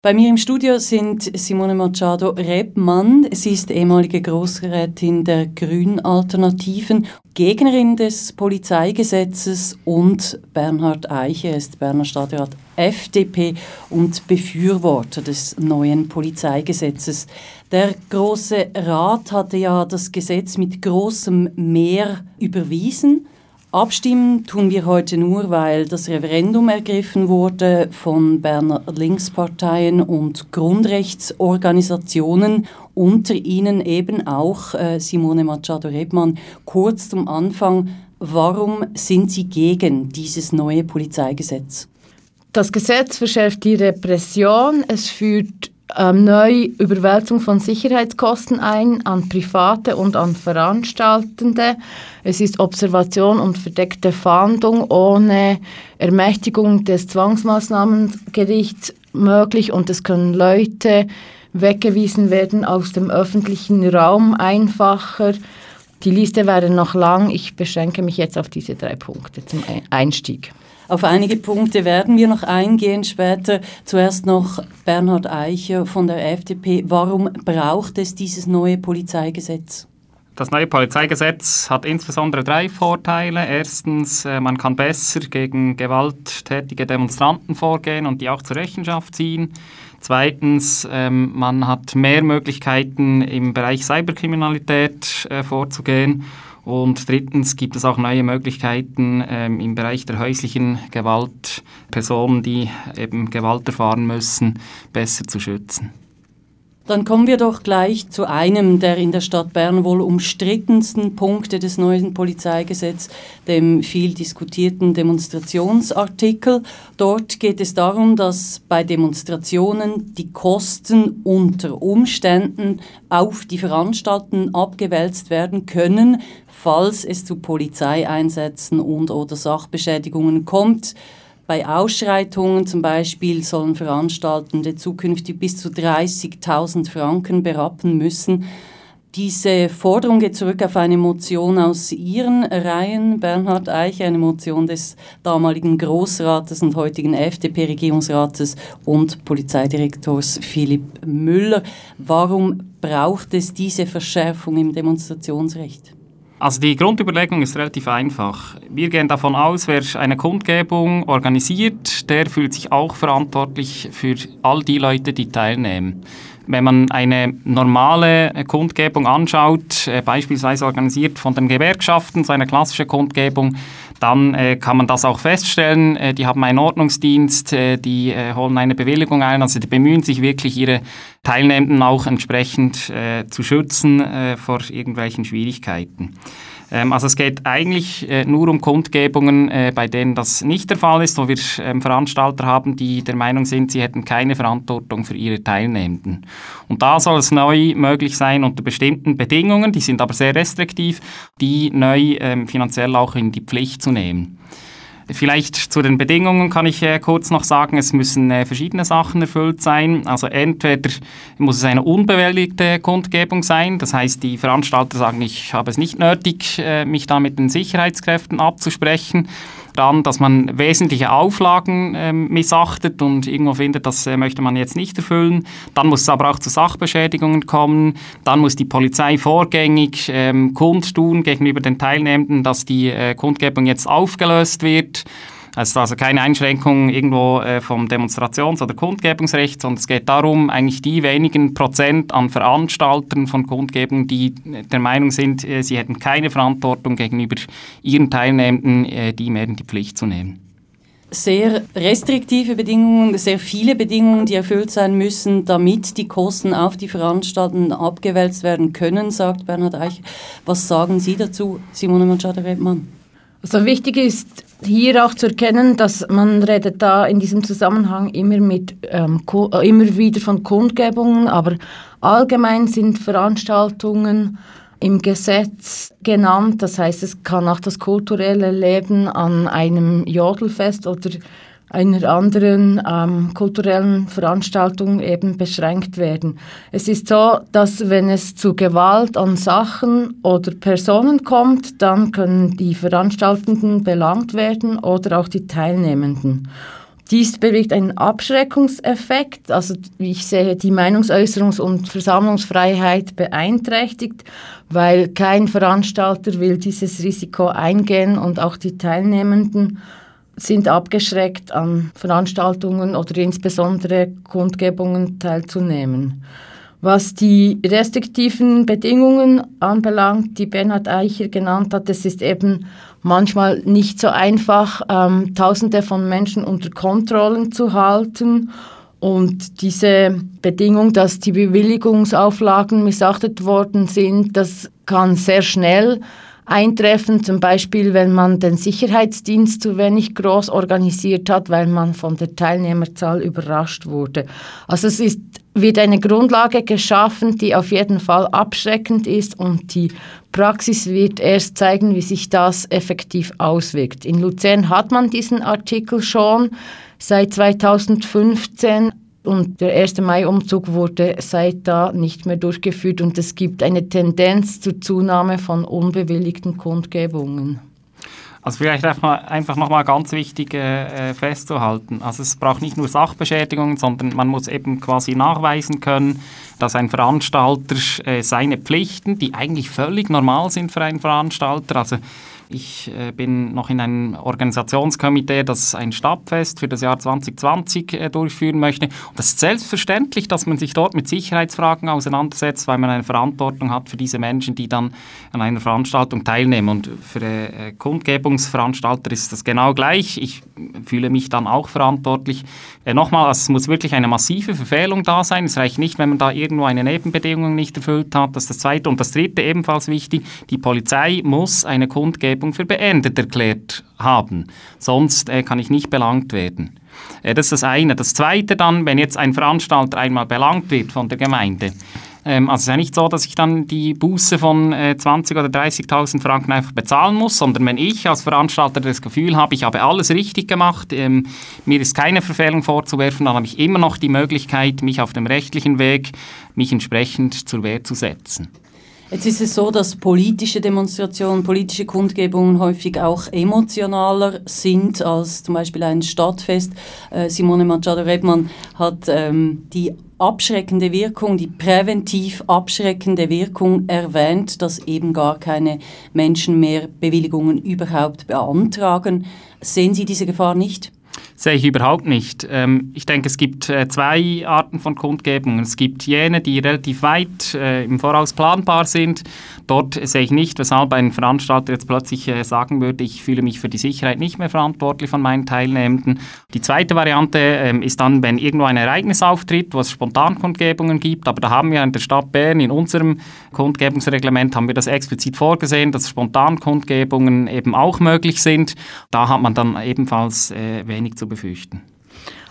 Bei mir im Studio sind Simone Machado Rebmann. Sie ist ehemalige Großrätin der Grünen Alternativen, Gegnerin des Polizeigesetzes und Bernhard Eiche ist Berner Stadtrat FDP und Befürworter des neuen Polizeigesetzes. Der Große Rat hatte ja das Gesetz mit großem Mehr überwiesen. Abstimmen tun wir heute nur, weil das Referendum ergriffen wurde von Berner Linksparteien und Grundrechtsorganisationen, unter ihnen eben auch äh, Simone Machado-Rebmann. Kurz zum Anfang, warum sind Sie gegen dieses neue Polizeigesetz? Das Gesetz verschärft die Repression, es führt ähm, neu Überwälzung von Sicherheitskosten ein an Private und an Veranstaltende. Es ist Observation und verdeckte Fahndung ohne Ermächtigung des Zwangsmaßnahmengerichts möglich und es können Leute weggewiesen werden aus dem öffentlichen Raum einfacher. Die Liste wäre noch lang. Ich beschränke mich jetzt auf diese drei Punkte zum Einstieg. Auf einige Punkte werden wir noch eingehen später. Zuerst noch Bernhard Eicher von der FDP. Warum braucht es dieses neue Polizeigesetz? Das neue Polizeigesetz hat insbesondere drei Vorteile. Erstens, äh, man kann besser gegen gewalttätige Demonstranten vorgehen und die auch zur Rechenschaft ziehen. Zweitens, ähm, man hat mehr Möglichkeiten im Bereich Cyberkriminalität äh, vorzugehen. Und drittens gibt es auch neue Möglichkeiten ähm, im Bereich der häuslichen Gewalt, Personen, die eben Gewalt erfahren müssen, besser zu schützen. Dann kommen wir doch gleich zu einem der in der Stadt Bern wohl umstrittensten Punkte des neuen Polizeigesetzes, dem viel diskutierten Demonstrationsartikel. Dort geht es darum, dass bei Demonstrationen die Kosten unter Umständen auf die Veranstalten abgewälzt werden können, falls es zu Polizeieinsätzen und oder Sachbeschädigungen kommt. Bei Ausschreitungen zum Beispiel sollen Veranstaltende zukünftig bis zu 30.000 Franken berappen müssen. Diese Forderung geht zurück auf eine Motion aus Ihren Reihen, Bernhard Eich, eine Motion des damaligen Großrates und heutigen FDP-Regierungsrates und Polizeidirektors Philipp Müller. Warum braucht es diese Verschärfung im Demonstrationsrecht? Also die Grundüberlegung ist relativ einfach. Wir gehen davon aus, wer eine Kundgebung organisiert, der fühlt sich auch verantwortlich für all die Leute, die teilnehmen. Wenn man eine normale Kundgebung anschaut, äh, beispielsweise organisiert von den Gewerkschaften, so eine klassische Kundgebung, dann äh, kann man das auch feststellen. Äh, die haben einen Ordnungsdienst, äh, die äh, holen eine Bewilligung ein, also die bemühen sich wirklich, ihre Teilnehmenden auch entsprechend äh, zu schützen vor irgendwelchen Schwierigkeiten. Ähm, also es geht eigentlich äh, nur um Kundgebungen, äh, bei denen das nicht der Fall ist, wo wir ähm, Veranstalter haben, die der Meinung sind, sie hätten keine Verantwortung für ihre Teilnehmenden. Und da soll es neu möglich sein, unter bestimmten Bedingungen, die sind aber sehr restriktiv, die neu ähm, finanziell auch in die Pflicht zu nehmen. Vielleicht zu den Bedingungen kann ich äh, kurz noch sagen, es müssen äh, verschiedene Sachen erfüllt sein. Also entweder muss es eine unbewältigte Kundgebung sein, das heißt die Veranstalter sagen, ich habe es nicht nötig, äh, mich da mit den Sicherheitskräften abzusprechen dann, dass man wesentliche Auflagen äh, missachtet und irgendwo findet, das äh, möchte man jetzt nicht erfüllen. Dann muss es aber auch zu Sachbeschädigungen kommen. Dann muss die Polizei vorgängig ähm, kundtun gegenüber den Teilnehmenden, dass die äh, Kundgebung jetzt aufgelöst wird. Es ist also keine Einschränkung irgendwo äh, vom Demonstrations- oder Kundgebungsrecht, sondern es geht darum, eigentlich die wenigen Prozent an Veranstaltern von Kundgebungen, die der Meinung sind, äh, sie hätten keine Verantwortung gegenüber ihren Teilnehmenden, äh, die mehr in die Pflicht zu nehmen sehr restriktive Bedingungen, sehr viele Bedingungen, die erfüllt sein müssen, damit die Kosten auf die Veranstaltenden abgewälzt werden können, sagt Bernhard Eich. Was sagen Sie dazu, Simone Machado-Redmann? Also wichtig ist hier auch zu erkennen, dass man redet da in diesem Zusammenhang immer, mit, ähm, äh, immer wieder von Kundgebungen, aber allgemein sind Veranstaltungen im Gesetz genannt. Das heißt, es kann auch das kulturelle Leben an einem Jodelfest oder einer anderen ähm, kulturellen Veranstaltung eben beschränkt werden. Es ist so, dass wenn es zu Gewalt an Sachen oder Personen kommt, dann können die Veranstaltenden belangt werden oder auch die Teilnehmenden. Dies bewirkt einen Abschreckungseffekt, also wie ich sehe, die Meinungsäußerungs- und Versammlungsfreiheit beeinträchtigt, weil kein Veranstalter will dieses Risiko eingehen und auch die Teilnehmenden sind abgeschreckt, an Veranstaltungen oder insbesondere Kundgebungen teilzunehmen. Was die restriktiven Bedingungen anbelangt, die Bernhard Eicher genannt hat, es ist eben manchmal nicht so einfach, ähm, Tausende von Menschen unter Kontrollen zu halten. Und diese Bedingung, dass die Bewilligungsauflagen missachtet worden sind, das kann sehr schnell eintreffen, zum Beispiel wenn man den Sicherheitsdienst zu wenig groß organisiert hat, weil man von der Teilnehmerzahl überrascht wurde. Also es ist, wird eine Grundlage geschaffen, die auf jeden Fall abschreckend ist und die Praxis wird erst zeigen, wie sich das effektiv auswirkt. In Luzern hat man diesen Artikel schon seit 2015 und der 1. Mai-Umzug wurde seit da nicht mehr durchgeführt und es gibt eine Tendenz zur Zunahme von unbewilligten Kundgebungen. Also vielleicht einfach nochmal ganz wichtig äh, festzuhalten. Also es braucht nicht nur Sachbeschädigungen, sondern man muss eben quasi nachweisen können, dass ein Veranstalter äh, seine Pflichten, die eigentlich völlig normal sind für einen Veranstalter, also ich äh, bin noch in einem Organisationskomitee, das ein Stadtfest für das Jahr 2020 äh, durchführen möchte. Und das ist selbstverständlich, dass man sich dort mit Sicherheitsfragen auseinandersetzt, weil man eine Verantwortung hat für diese Menschen, die dann an einer Veranstaltung teilnehmen. Und für äh, Kundgebungsveranstalter ist das genau gleich. Ich fühle mich dann auch verantwortlich. Äh, nochmal, es muss wirklich eine massive Verfehlung da sein. Es reicht nicht, wenn man da irgendwo eine Nebenbedingung nicht erfüllt hat. Das ist das Zweite. Und das Dritte ebenfalls wichtig, die Polizei muss eine Kundgebung Kundgebung für beendet erklärt haben. Sonst äh, kann ich nicht belangt werden. Äh, das ist das eine. Das zweite dann, wenn jetzt ein Veranstalter einmal belangt wird von der Gemeinde, ähm, also es ist ja nicht so, dass ich dann die Buße von äh, 20.000 oder 30.000 Franken einfach bezahlen muss, sondern wenn ich als Veranstalter das Gefühl habe, ich habe alles richtig gemacht, ähm, mir ist keine Verfehlung vorzuwerfen, dann habe ich immer noch die Möglichkeit, mich auf dem rechtlichen Weg, mich entsprechend zur Wehr zu setzen. Jetzt ist es so, dass politische Demonstrationen, politische Kundgebungen häufig auch emotionaler sind als zum Beispiel ein Stadtfest. Äh, Simone Machado-Rebmann hat ähm, die abschreckende Wirkung, die präventiv abschreckende Wirkung erwähnt, dass eben gar keine Menschen mehr Bewilligungen überhaupt beantragen. Sehen Sie diese Gefahr nicht? Sehe ich überhaupt nicht. Ähm, ich denke, es gibt äh, zwei Arten von Kundgebungen. Es gibt jene, die relativ weit äh, im Voraus planbar sind. Dort sehe ich nicht, weshalb ein Veranstalter jetzt plötzlich äh, sagen würde, ich fühle mich für die Sicherheit nicht mehr verantwortlich von meinen Teilnehmenden. Die zweite Variante ähm, ist dann, wenn irgendwo ein Ereignis auftritt, wo es Spontankundgebungen gibt, aber da haben wir in der Stadt Bern in unserem Kundgebungsreglement haben wir das explizit vorgesehen, dass Spontankundgebungen eben auch möglich sind. Da hat man dann ebenfalls äh, wenig zu befürchten.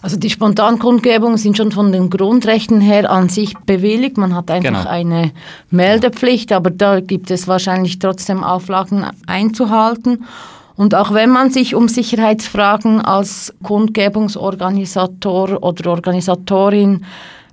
Also die Spontankundgebungen sind schon von den Grundrechten her an sich bewilligt. Man hat einfach genau. eine Meldepflicht, aber da gibt es wahrscheinlich trotzdem Auflagen einzuhalten. Und auch wenn man sich um Sicherheitsfragen als Kundgebungsorganisator oder Organisatorin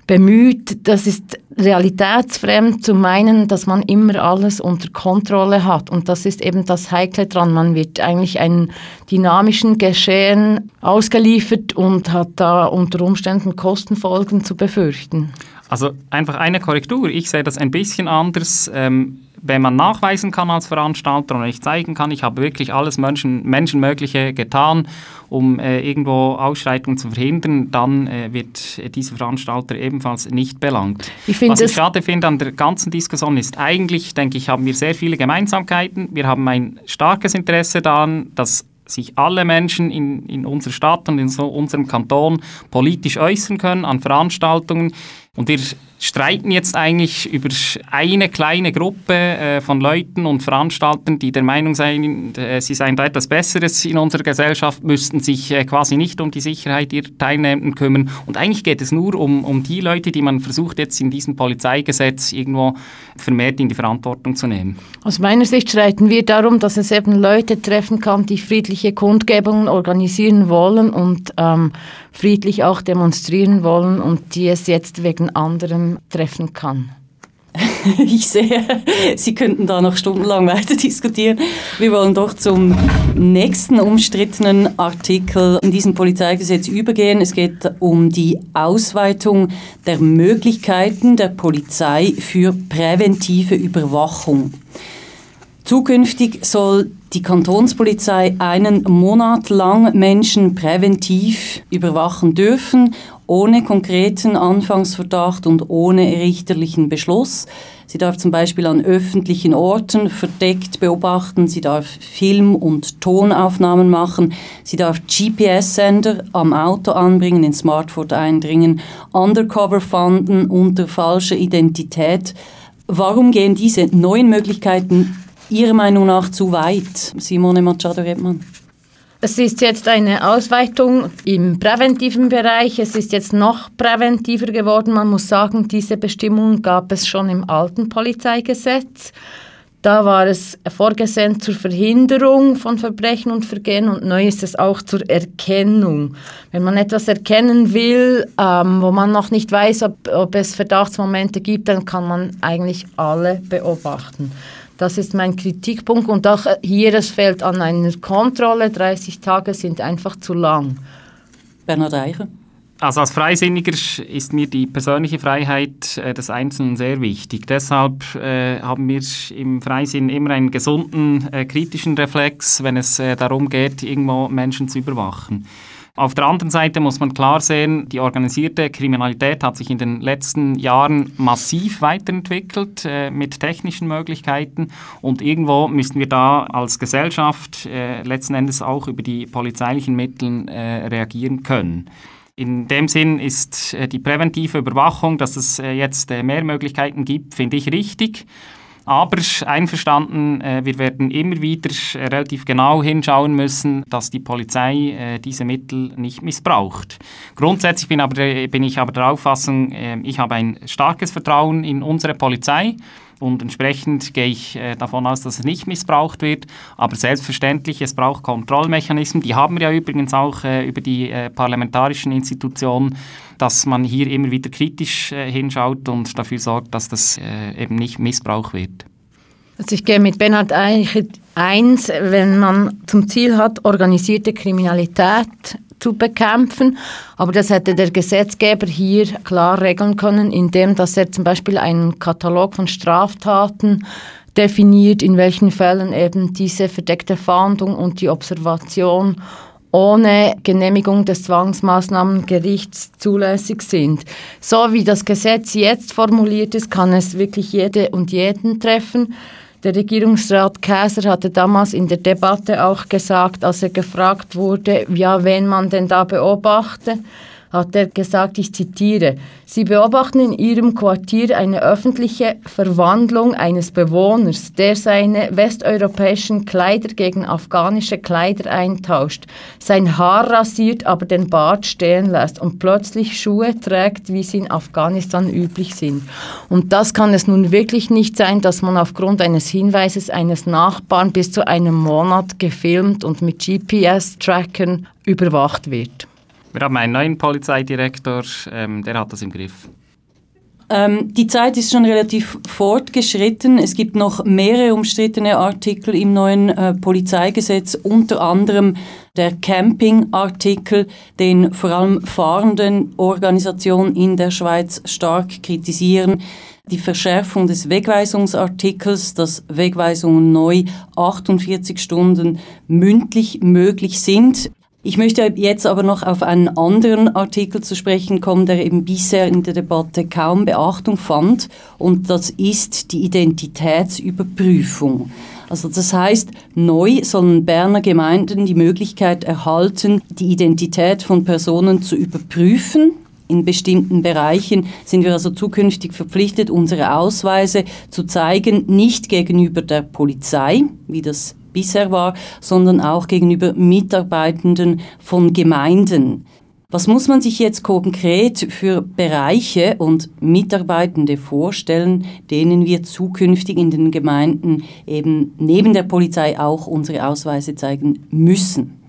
bemüht, das ist realitätsfremd zu meinen, dass man immer alles unter Kontrolle hat. Und das ist eben das Heikle dran. Man wird eigentlich einem dynamischen Geschehen ausgeliefert und hat da unter Umständen Kostenfolgen zu befürchten. Also einfach eine Korrektur. Ich sehe das ein bisschen anders. Ähm, wenn man nachweisen kann als Veranstalter und ich zeigen kann, ich habe wirklich alles Menschen, Menschenmögliche getan, um äh, irgendwo Ausschreitungen zu verhindern, dann äh, wird dieser Veranstalter ebenfalls nicht belangt. Ich Was ich schade finde an der ganzen Diskussion ist eigentlich, denke ich, haben wir sehr viele Gemeinsamkeiten. Wir haben ein starkes Interesse daran, dass sich alle Menschen in, in unserer Stadt und in so unserem Kanton politisch äußern können an Veranstaltungen. Und wir streiten jetzt eigentlich über eine kleine Gruppe äh, von Leuten und Veranstaltern, die der Meinung sind, äh, sie seien da etwas Besseres in unserer Gesellschaft, müssten sich äh, quasi nicht um die Sicherheit ihrer Teilnehmenden kümmern. Und eigentlich geht es nur um, um die Leute, die man versucht jetzt in diesem Polizeigesetz irgendwo vermehrt in die Verantwortung zu nehmen. Aus meiner Sicht streiten wir darum, dass es eben Leute treffen kann, die friedliche Kundgebungen organisieren wollen und ähm, friedlich auch demonstrieren wollen und die es jetzt wegen treffen kann. ich sehe, Sie könnten da noch stundenlang weiter diskutieren. Wir wollen doch zum nächsten umstrittenen Artikel in diesem Polizeigesetz übergehen. Es geht um die Ausweitung der Möglichkeiten der Polizei für präventive Überwachung. Zukünftig soll die Kantonspolizei einen Monat lang Menschen präventiv überwachen dürfen, ohne konkreten Anfangsverdacht und ohne richterlichen Beschluss. Sie darf zum Beispiel an öffentlichen Orten verdeckt beobachten, sie darf Film- und Tonaufnahmen machen, sie darf GPS-Sender am Auto anbringen, in Smartphone eindringen, Undercover fanden unter falscher Identität. Warum gehen diese neuen Möglichkeiten Ihrer Meinung nach zu weit, Simone Machado-Redmann? Es ist jetzt eine Ausweitung im präventiven Bereich. Es ist jetzt noch präventiver geworden. Man muss sagen, diese Bestimmungen gab es schon im alten Polizeigesetz. Da war es vorgesehen zur Verhinderung von Verbrechen und Vergehen und neu ist es auch zur Erkennung. Wenn man etwas erkennen will, ähm, wo man noch nicht weiß, ob, ob es Verdachtsmomente gibt, dann kann man eigentlich alle beobachten. Das ist mein Kritikpunkt und auch hier, es fällt an einer Kontrolle, 30 Tage sind einfach zu lang. Bernhard Eicher? Also als Freisinniger ist mir die persönliche Freiheit äh, des Einzelnen sehr wichtig. Deshalb äh, haben wir im Freisinn immer einen gesunden, äh, kritischen Reflex, wenn es äh, darum geht, irgendwo Menschen zu überwachen. Auf der anderen Seite muss man klar sehen, die organisierte Kriminalität hat sich in den letzten Jahren massiv weiterentwickelt äh, mit technischen Möglichkeiten und irgendwo müssen wir da als Gesellschaft äh, letzten Endes auch über die polizeilichen Mittel äh, reagieren können. In dem Sinn ist äh, die präventive Überwachung, dass es äh, jetzt äh, mehr Möglichkeiten gibt, finde ich richtig. Aber einverstanden, äh, wir werden immer wieder äh, relativ genau hinschauen müssen, dass die Polizei äh, diese Mittel nicht missbraucht. Grundsätzlich bin, aber, bin ich aber der Auffassung, ich habe ein starkes Vertrauen in unsere Polizei. Und entsprechend gehe ich äh, davon aus, dass es nicht missbraucht wird. Aber selbstverständlich, es braucht Kontrollmechanismen. Die haben wir ja übrigens auch äh, über die äh, parlamentarischen Institutionen, dass man hier immer wieder kritisch äh, hinschaut und dafür sorgt, dass das äh, eben nicht Missbrauch wird. Also ich gehe mit Bernhard eigentlich eins, wenn man zum Ziel hat, organisierte Kriminalität zu bekämpfen. Aber das hätte der Gesetzgeber hier klar regeln können, indem dass er zum Beispiel einen Katalog von Straftaten definiert, in welchen Fällen eben diese verdeckte Fahndung und die Observation ohne Genehmigung des Zwangsmaßnahmengerichts zulässig sind. So wie das Gesetz jetzt formuliert ist, kann es wirklich jede und jeden treffen. Der Regierungsrat Käser hatte damals in der Debatte auch gesagt, als er gefragt wurde, ja, wen man denn da beobachte, hat er gesagt, ich zitiere, Sie beobachten in Ihrem Quartier eine öffentliche Verwandlung eines Bewohners, der seine westeuropäischen Kleider gegen afghanische Kleider eintauscht, sein Haar rasiert, aber den Bart stehen lässt und plötzlich Schuhe trägt, wie sie in Afghanistan üblich sind. Und das kann es nun wirklich nicht sein, dass man aufgrund eines Hinweises eines Nachbarn bis zu einem Monat gefilmt und mit GPS-Trackern überwacht wird. Wir haben einen neuen Polizeidirektor, ähm, der hat das im Griff. Ähm, die Zeit ist schon relativ fortgeschritten. Es gibt noch mehrere umstrittene Artikel im neuen äh, Polizeigesetz, unter anderem der Camping-Artikel, den vor allem fahrenden Organisationen in der Schweiz stark kritisieren. Die Verschärfung des Wegweisungsartikels, dass Wegweisungen neu 48 Stunden mündlich möglich sind. Ich möchte jetzt aber noch auf einen anderen Artikel zu sprechen kommen, der eben bisher in der Debatte kaum Beachtung fand, und das ist die Identitätsüberprüfung. Also das heißt, neu sollen Berner Gemeinden die Möglichkeit erhalten, die Identität von Personen zu überprüfen. In bestimmten Bereichen sind wir also zukünftig verpflichtet, unsere Ausweise zu zeigen, nicht gegenüber der Polizei, wie das bisher war, sondern auch gegenüber Mitarbeitenden von Gemeinden. Was muss man sich jetzt konkret für Bereiche und Mitarbeitende vorstellen, denen wir zukünftig in den Gemeinden eben neben der Polizei auch unsere Ausweise zeigen müssen?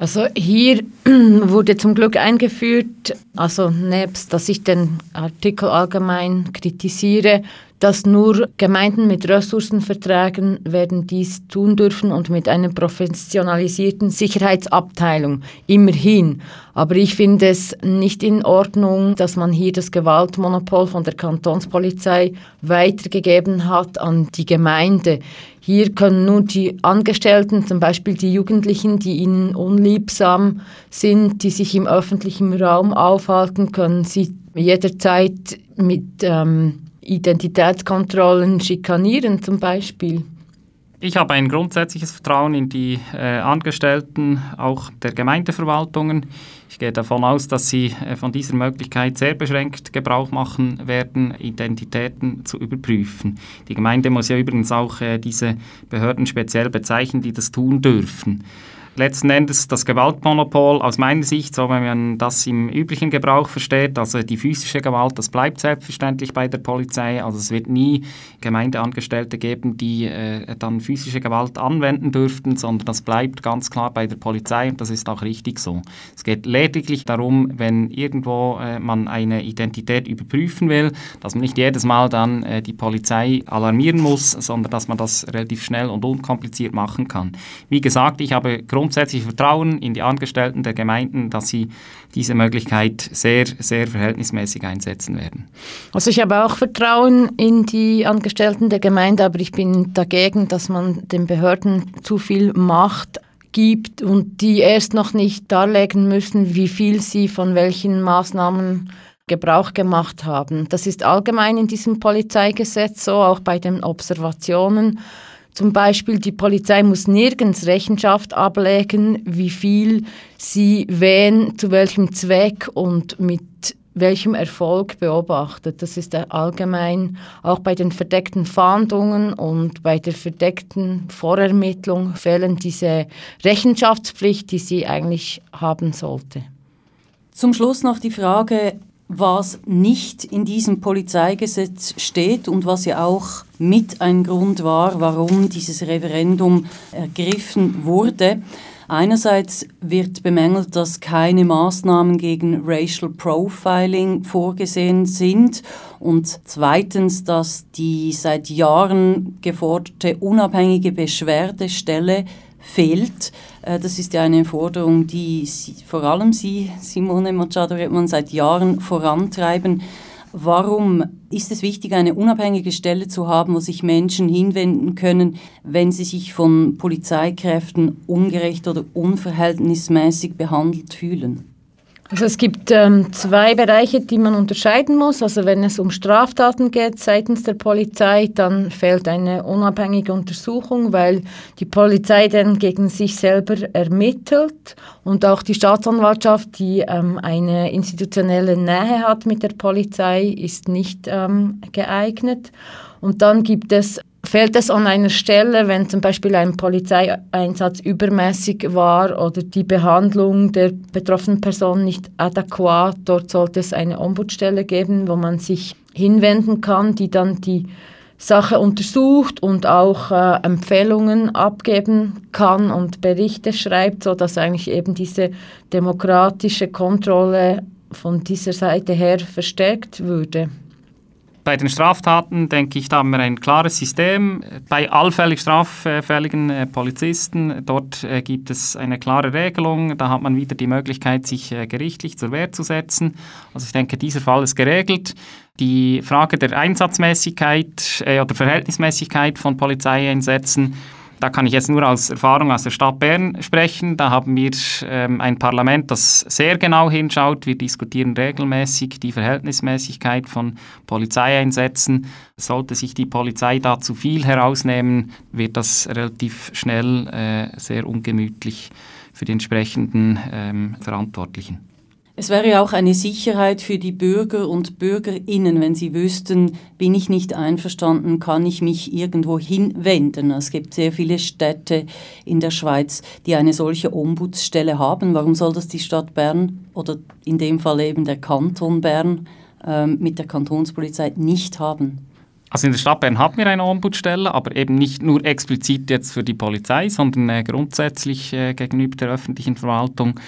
Also hier wurde zum Glück eingeführt, also nebst, dass ich den Artikel allgemein kritisiere, dass nur Gemeinden mit Ressourcenverträgen werden dies tun dürfen und mit einer professionalisierten Sicherheitsabteilung. Immerhin. Aber ich finde es nicht in Ordnung, dass man hier das Gewaltmonopol von der Kantonspolizei weitergegeben hat an die Gemeinde. Hier können nur die Angestellten, zum Beispiel die Jugendlichen, die ihnen unliebsam sind, die sich im öffentlichen Raum aufhalten, können sie jederzeit mit ähm, Identitätskontrollen schikanieren zum Beispiel. Ich habe ein grundsätzliches Vertrauen in die äh, Angestellten, auch der Gemeindeverwaltungen. Ich gehe davon aus, dass sie äh, von dieser Möglichkeit sehr beschränkt Gebrauch machen werden, Identitäten zu überprüfen. Die Gemeinde muss ja übrigens auch äh, diese Behörden speziell bezeichnen, die das tun dürfen letzten Endes das Gewaltmonopol aus meiner Sicht, so wenn man das im üblichen Gebrauch versteht, also die physische Gewalt, das bleibt selbstverständlich bei der Polizei. Also es wird nie Gemeindeangestellte geben, die äh, dann physische Gewalt anwenden dürften, sondern das bleibt ganz klar bei der Polizei und das ist auch richtig so. Es geht lediglich darum, wenn irgendwo äh, man eine Identität überprüfen will, dass man nicht jedes Mal dann äh, die Polizei alarmieren muss, sondern dass man das relativ schnell und unkompliziert machen kann. Wie gesagt, ich habe grundsätzlich Vertrauen in die Angestellten der Gemeinden, dass sie diese Möglichkeit sehr, sehr verhältnismäßig einsetzen werden. Also ich habe auch Vertrauen in die Angestellten der Gemeinde, aber ich bin dagegen, dass man den Behörden zu viel Macht gibt und die erst noch nicht darlegen müssen, wie viel sie von welchen Maßnahmen Gebrauch gemacht haben. Das ist allgemein in diesem Polizeigesetz so, auch bei den Observationen. Zum Beispiel die Polizei muss nirgends Rechenschaft ablegen, wie viel sie wen zu welchem Zweck und mit welchem Erfolg beobachtet. Das ist allgemein auch bei den verdeckten Fahndungen und bei der verdeckten Vorermittlung fehlen diese Rechenschaftspflicht, die sie eigentlich haben sollte. Zum Schluss noch die Frage, was nicht in diesem Polizeigesetz steht und was ja auch mit ein Grund war, warum dieses Referendum ergriffen wurde. Einerseits wird bemängelt, dass keine Maßnahmen gegen Racial Profiling vorgesehen sind und zweitens, dass die seit Jahren geforderte unabhängige Beschwerdestelle fehlt. Äh, das ist ja eine Forderung, die vor allem Sie, Simone Machado-Redmann, seit Jahren vorantreiben. Warum ist es wichtig, eine unabhängige Stelle zu haben, wo sich Menschen hinwenden können, wenn sie sich von Polizeikräften ungerecht oder unverhältnismäßig behandelt fühlen? Also es gibt ähm, zwei Bereiche, die man unterscheiden muss. Also wenn es um Straftaten geht seitens der Polizei, dann fehlt eine unabhängige Untersuchung, weil die Polizei dann gegen sich selber ermittelt und auch die Staatsanwaltschaft, die ähm, eine institutionelle Nähe hat mit der Polizei, ist nicht ähm, geeignet. Und dann gibt es Fehlt es an einer Stelle, wenn zum Beispiel ein Polizeieinsatz übermäßig war oder die Behandlung der betroffenen Person nicht adäquat, dort sollte es eine Ombudsstelle geben, wo man sich hinwenden kann, die dann die Sache untersucht und auch äh, Empfehlungen abgeben kann und Berichte schreibt, sodass eigentlich eben diese demokratische Kontrolle von dieser Seite her verstärkt würde. Bei den Straftaten, denke ich, da haben wir ein klares System. Bei allfällig straffälligen äh, Polizisten, dort äh, gibt es eine klare Regelung. Da hat man wieder die Möglichkeit, sich äh, gerichtlich zur Wehr zu setzen. Also ich denke, dieser Fall ist geregelt. Die Frage der Einsatzmäßigkeit oder Verhältnismäßigkeit von Polizeieinsätzen, da kann ich jetzt nur aus Erfahrung aus der Stadt Bern sprechen. Da haben wir ähm, ein Parlament, das sehr genau hinschaut. Wir diskutieren regelmäßig die Verhältnismäßigkeit von Polizeieinsätzen. Sollte sich die Polizei da zu viel herausnehmen, wird das relativ schnell äh, sehr ungemütlich für die entsprechenden ähm, Verantwortlichen. Es wäre auch eine Sicherheit für die Bürger und Bürgerinnen, wenn sie wüssten, bin ich nicht einverstanden, kann ich mich irgendwo hinwenden. Es gibt sehr viele Städte in der Schweiz, die eine solche Ombudsstelle haben. Warum soll das die Stadt Bern oder in dem Fall eben der Kanton Bern äh, mit der Kantonspolizei nicht haben? Also in der Stadt Bern haben wir eine Ombudsstelle, aber eben nicht nur explizit jetzt für die Polizei, sondern äh, grundsätzlich äh, gegenüber der öffentlichen Verwaltung.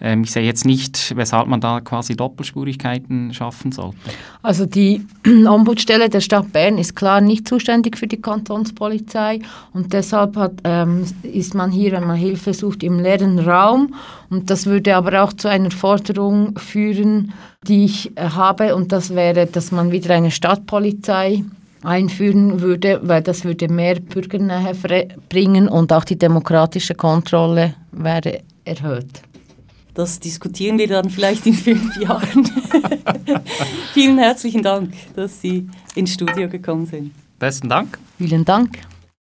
Ähm, ich sehe jetzt nicht, weshalb man da quasi Doppelspurigkeiten schaffen sollte. Also die Ombudsstelle der Stadt Bern ist klar nicht zuständig für die Kantonspolizei und deshalb hat, ähm, ist man hier, wenn man Hilfe sucht, im leeren Raum und das würde aber auch zu einer Forderung führen, die ich äh, habe und das wäre, dass man wieder eine Stadtpolizei einführen würde, weil das würde mehr Bürgernähe bringen und auch die demokratische Kontrolle wäre erhöht. Das diskutieren wir dann vielleicht in fünf Jahren. Vielen herzlichen Dank, dass Sie ins Studio gekommen sind. Besten Dank. Vielen Dank.